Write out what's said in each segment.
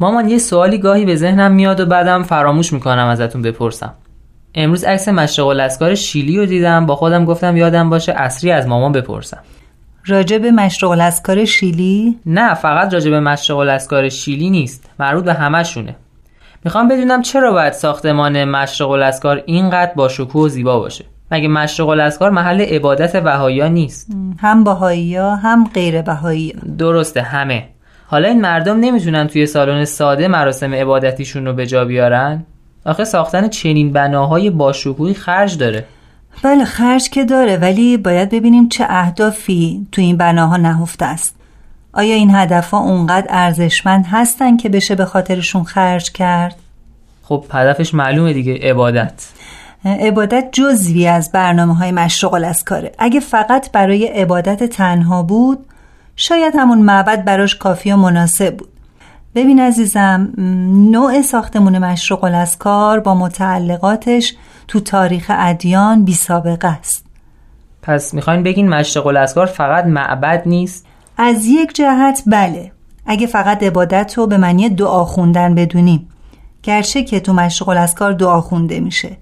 مامان یه سوالی گاهی به ذهنم میاد و بعدم فراموش می‌کنم ازتون بپرسم. امروز عکس مشرق الاسکار شیلی رو دیدم با خودم گفتم یادم باشه اصری از مامان بپرسم. راجب مشرق الاسکار شیلی؟ نه فقط راجب مشرق الاسکار شیلی نیست مربوط به همشونه می‌خوام بدونم چرا باید ساختمان مشرق الاسکار اینقدر با شکوه و زیبا باشه؟ مگه مشرق الاسکار محل عبادت بهایی نیست؟ هم بهایی هم غیر بهایی درسته همه. حالا این مردم نمی‌تونن توی سالن ساده مراسم عبادتیشون رو به جا بیارن؟ آخه ساختن چنین بناهای باشکوهی خرج داره. بله خرج که داره ولی باید ببینیم چه اهدافی تو این بناها نهفته است. آیا این هدفها اونقدر ارزشمند هستن که بشه به خاطرشون خرج کرد؟ خب هدفش معلومه دیگه عبادت. عبادت جزوی از برنامه های مشرق الاسکاره. اگه فقط برای عبادت تنها بود شاید همون معبد براش کافی و مناسب بود. ببین عزیزم نوع ساختمون مشرق الاسکار با متعلقاتش تو تاریخ ادیان بی سابقه است. پس می‌خواین بگین مشرق الاسکار فقط معبد نیست؟ از یک جهت بله. اگه فقط عبادت رو به معنی دعا خوندن بدونیم. گرچه که تو مشرق الاسکار دعا خونده میشه.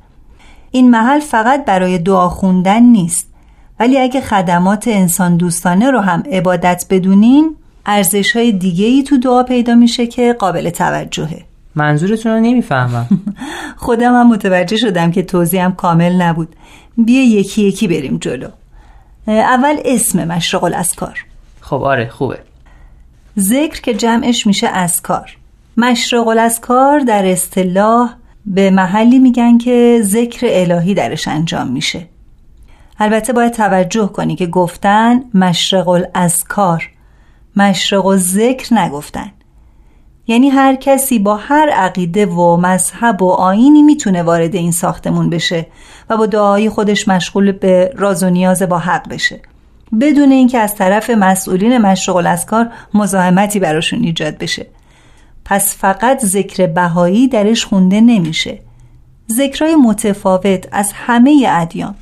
این محل فقط برای دعا خوندن نیست. ولی اگه خدمات انسان دوستانه رو هم عبادت بدونین ارزش های دیگه ای تو دعا پیدا میشه که قابل توجهه. منظورتون رو نمی‌فهمم. خودم هم متوجه شدم که توضیحم کامل نبود. بیا یکی یکی بریم جلو. اول اسم مشرق الاسکار. خب آره خوبه. ذکر که جمعش میشه اسکار. مشرق الاسکار در اصطلاح به محلی میگن که ذکر الهی درش انجام میشه. البته باید توجه کنی که گفتن مشرق الاسکار مشرق و ذکر نگفتن. یعنی هر کسی با هر عقیده و مذهب و آینی می‌تونه وارد این ساختمون بشه و با دعای خودش مشغول به راز و نیاز با حق بشه. بدون اینکه از طرف مسئولین مشرق الاسکار مزاحمتی براشون ایجاد بشه. پس فقط ذکر بهایی درش خونده نمیشه. ذکرهای متفاوت از همه ادیان.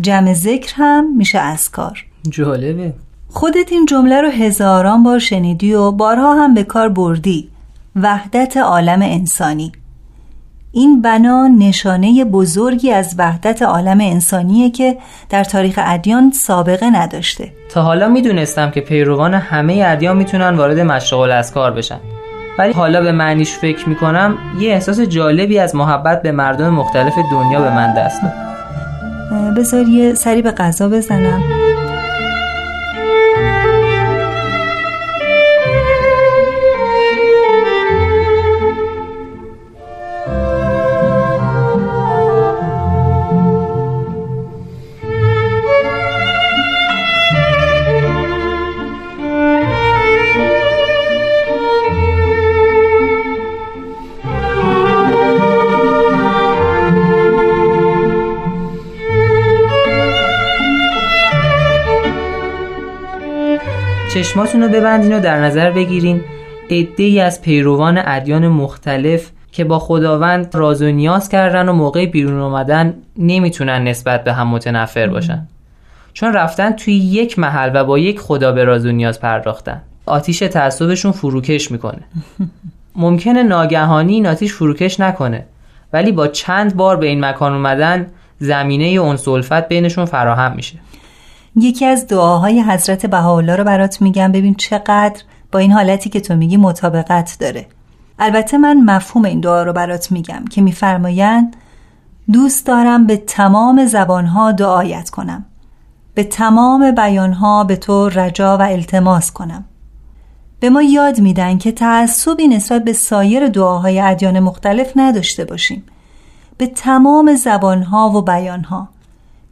جمع ذکر هم میشه اسکار جالبه. خودت این جمله رو هزاران بار شنیدی و بارها هم به کار بردی. وحدت عالم انسانی. این بنا نشانه بزرگی از وحدت عالم انسانیه که در تاریخ ادیان سابقه نداشته. تا حالا می‌دونستم که پیروان همه ادیان می‌تونن وارد مشرق الاسکار بشن. ولی حالا به معنیش فکر می‌کنم یه احساس جالبی از محبت به مردم مختلف دنیا به من دست داد بذار یه سری به غذا بزنم. چشماتون رو ببندین و در نظر بگیرین. ای از پیروان ادیان مختلف که با خداوند راز و نیاز کردن و موقع بیرون اومدن نمی‌تونن نسبت به هم متنفر باشن. چون رفتن توی یک محل و با یک خدا به راز و نیاز پرداختن. آتیش تعصبشون فروکش می‌کنه. ممکنه ناگهانی این آتیش فروکش نکنه. ولی با چند بار به این مکان اومدن زمینه اون سلفت بینشون فراهم میشه. یکی از دعاهای حضرت بهاءالله رو برات میگم. ببین چقدر با این حالتی که تو میگی مطابقت داره. البته من مفهوم این دعا رو برات میگم که میفرمایند دوست دارم به تمام زبانها دعایت کنم. به تمام بیانها به تو رجا و التماس کنم. به ما یاد میدن که تعصبی نسبت به سایر دعاهای ادیان مختلف نداشته باشیم. به تمام زبانها و بیانها.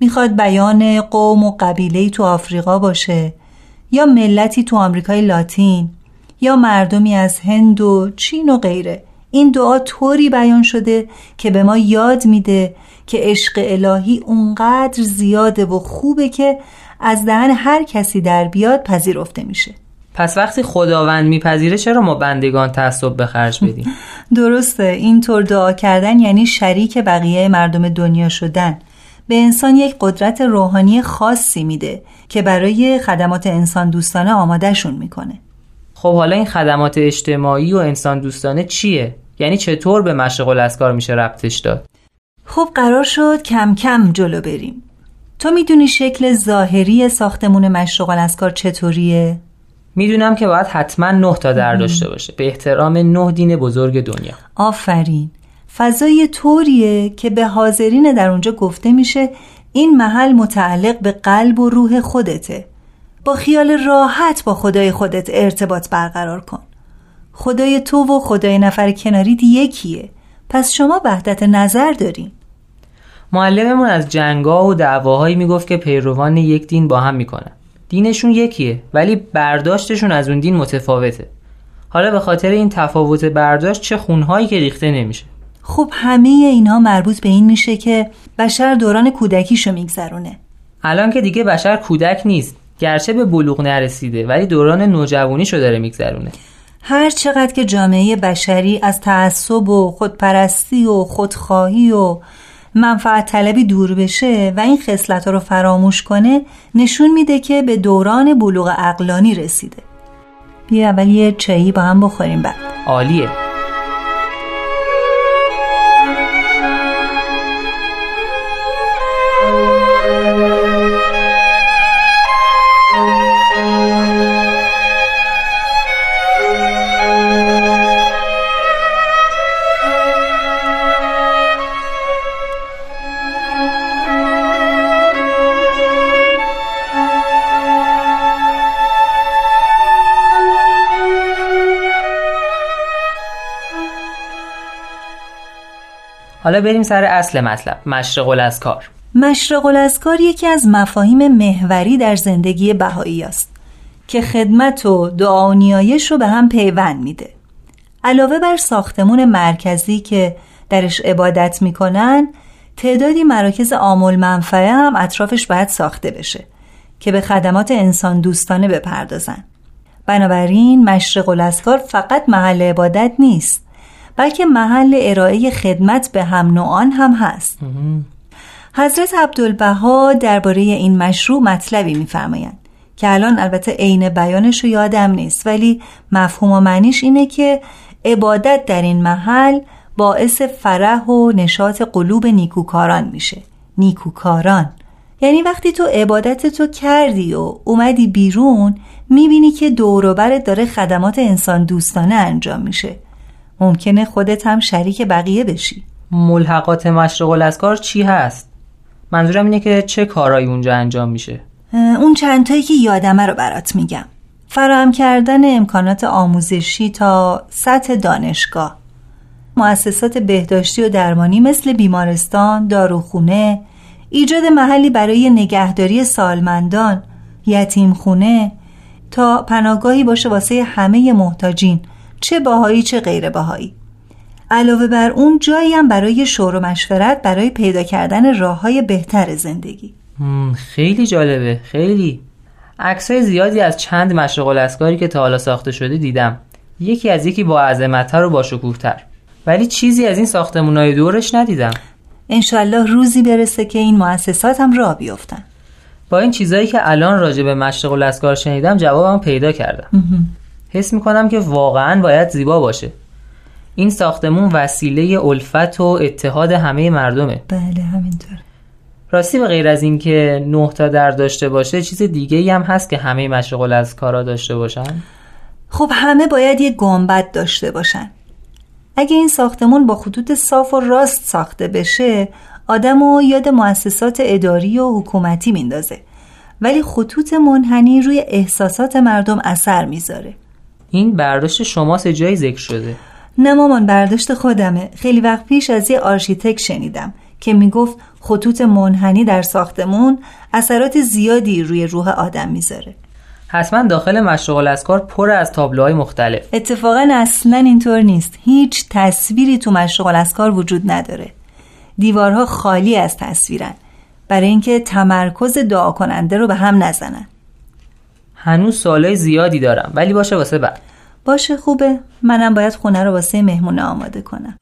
می‌خواد بیان قوم و قبیله تو آفریقا باشه یا ملتی تو آمریکای لاتین یا مردمی از هند و چین و غیره. این دعا طوری بیان شده که به ما یاد میده که عشق الهی اونقدر زیاده و خوبه که از دهن هر کسی در بیاد پذیرفته میشه. پس وقتی خداوند میپذیره چرا ما بندگان تعصب به خرج بدیم؟ درسته اینطور دعا کردن یعنی شریک بقیه مردم دنیا شدن. به انسان یک قدرت روحانی خاصی میده که برای خدمات انسان دوستانه آمادهشون می‌کنه خب حالا این خدمات اجتماعی و انسان دوستانه چیه؟ یعنی چطور به مشرق الاسکار میشه ربطش داد؟ خب قرار شد کم کم جلو بریم تو می‌دونی شکل ظاهری ساختمون مشرق الاسکار چطوریه؟ می‌دونم که باید حتما نه تا در داشته باشه به احترام نه دین بزرگ دنیا آفرین فضای طوریه که به حاضرین در اونجا گفته میشه این محل متعلق به قلب و روح خودته. با خیال راحت با خدای خودت ارتباط برقرار کن. خدای تو و خدای نفر کناری یکیه. پس شما وحدت نظر دارین. معلممون از جنگا و دعواهایی می‌گفت که پیروان یک دین با هم می‌کنن. دینشون یکیه ولی برداشتشون از اون دین متفاوته. حالا به خاطر این تفاوت برداشت چه خونهایی که ریخته نمیشه؟ خب همه اینها مربوط به این میشه که بشر دوران کودکیشو میگذرونه. الان که دیگه بشر کودک نیست گرچه به بلوغ نرسیده ولی دوران نوجوانیشو داره میگذرونه. هر چقدر که جامعه بشری از تعصب و خودپرستی و خودخواهی و منفعت طلبی دور بشه و این خصلت رو فراموش کنه نشون میده که به دوران بلوغ اقلانی رسیده. بیا اول یه چایی با هم بخوریم بعد. عالیه. حالا بریم سر اصل مطلب مشرق الاسکار مشرق الاسکار یکی از مفاهیم محوری در زندگی بهایی است که خدمت و دعا و نیایش رو به هم پیوند میده. علاوه بر ساختمون مرکزی که درش عبادت می‌کنن تعدادی مراکز آمول منفعه هم اطرافش باید ساخته بشه که به خدمات انسان دوستانه بپردازن. بنابراین مشرق الاسکار فقط محل عبادت نیست. بلکه محل ارائه خدمت به هم نوعان هم هست. حضرت عبدالبها درباره این مشروع مطلبی میفرمایند که الان البته عین بیانش رو یادم نیست ولی مفهوم و معنیش اینه که عبادت در این محل باعث فرح و نشاط قلوب نیکوکاران میشه. نیکوکاران. یعنی وقتی تو عبادت تو کردی و اومدی بیرون می‌بینی که دوروبرت داره خدمات انسان دوستانه انجام میشه. ممکنه خودت هم شریک بقیه بشی. ملحقات مشرق الاسکار چی هست؟ منظورم اینه که چه کارایی اونجا انجام میشه؟ اون چندتایی که یادمه رو برات میگم. فراهم کردن امکانات آموزشی تا سطح دانشگاه. مؤسسات بهداشتی و درمانی مثل بیمارستان، داروخونه ایجاد محلی برای نگهداری سالمندان، یتیمخونه تا پناهگاهی باشه واسه همه محتاجین. چه باهایی چه غیر باهایی. علاوه بر اون جایی هم برای شور و مشورت برای پیدا کردن راه های بهتر زندگی. خیلی جالبه خیلی. عکسای زیادی از چند مشرق الاسکاری که تا حالا ساخته شده دیدم. یکی از یکی با عظمتتر و با شکوهتر. ولی چیزی از این ساختمونای دورش ندیدم. انشالله روزی برسه که این مؤسسات هم راه بیفتن با این چیزایی که الان راجع به مشرق الاسکار شنیدم جوابم پیدا کردم. حس می‌کنم که واقعا باید زیبا باشه. این ساختمون وسیله الفت و اتحاد همه مردمه. بله همینطور. راستی به غیر از اینکه نه تا در داشته باشه چیز دیگه ای هم هست که همه مشغول از کارا داشته باشن؟ خب همه باید یه گنبد داشته باشن. اگه این ساختمون با خطوط صاف و راست ساخته بشه آدم و یاد مؤسسات اداری و حکومتی میندازه. ولی خطوط منحنی روی احساسات مردم اثر می‌ذاره. این برداشت شما سه جایی ذکر شده. نه مامان برداشت خودمه. خیلی وقت پیش از یه آرشیتک شنیدم که می‌گفت خطوط منحنی در ساختمون اثرات زیادی روی روح آدم می‌ذاره. حتما داخل مشرق الاسکار پر از تابلوهای مختلف. اتفاقا اصلا اینطور نیست. هیچ تصویری تو مشرق الاسکار وجود نداره. دیوارها خالی از تصویرن. برای اینکه تمرکز دعا کننده رو به هم نزنن. هنوز سالای زیادی دارم ولی باشه واسه بعد. باشه خوبه. منم باید خونه رو واسه مهمونه آماده کنم.